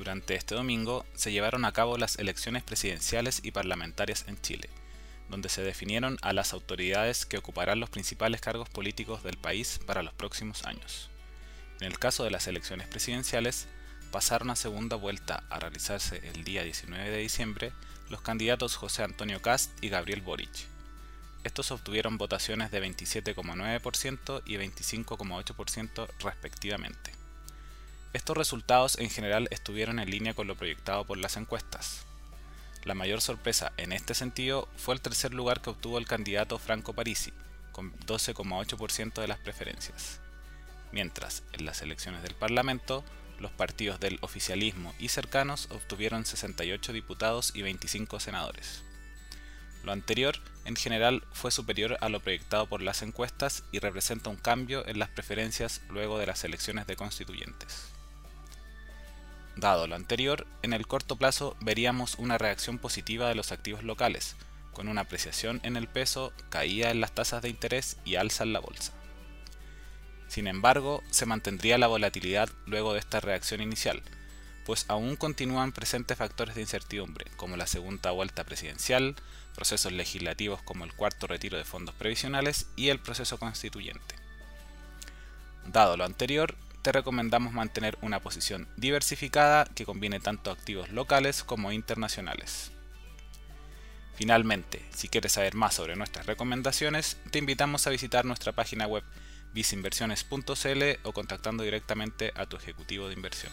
Durante este domingo se llevaron a cabo las elecciones presidenciales y parlamentarias en Chile, donde se definieron a las autoridades que ocuparán los principales cargos políticos del país para los próximos años. En el caso de las elecciones presidenciales, pasaron a segunda vuelta a realizarse el día 19 de diciembre los candidatos José Antonio Cast y Gabriel Boric. Estos obtuvieron votaciones de 27,9% y 25,8% respectivamente. Estos resultados en general estuvieron en línea con lo proyectado por las encuestas. La mayor sorpresa en este sentido fue el tercer lugar que obtuvo el candidato Franco Parisi, con 12,8% de las preferencias. Mientras, en las elecciones del Parlamento, los partidos del oficialismo y cercanos obtuvieron 68 diputados y 25 senadores. Lo anterior, en general, fue superior a lo proyectado por las encuestas y representa un cambio en las preferencias luego de las elecciones de constituyentes. Dado lo anterior, en el corto plazo veríamos una reacción positiva de los activos locales, con una apreciación en el peso, caída en las tasas de interés y alza en la bolsa. Sin embargo, se mantendría la volatilidad luego de esta reacción inicial, pues aún continúan presentes factores de incertidumbre, como la segunda vuelta presidencial, procesos legislativos como el cuarto retiro de fondos previsionales y el proceso constituyente. Dado lo anterior, te recomendamos mantener una posición diversificada que combine tanto activos locales como internacionales. Finalmente, si quieres saber más sobre nuestras recomendaciones, te invitamos a visitar nuestra página web visinversiones.cl o contactando directamente a tu ejecutivo de inversión.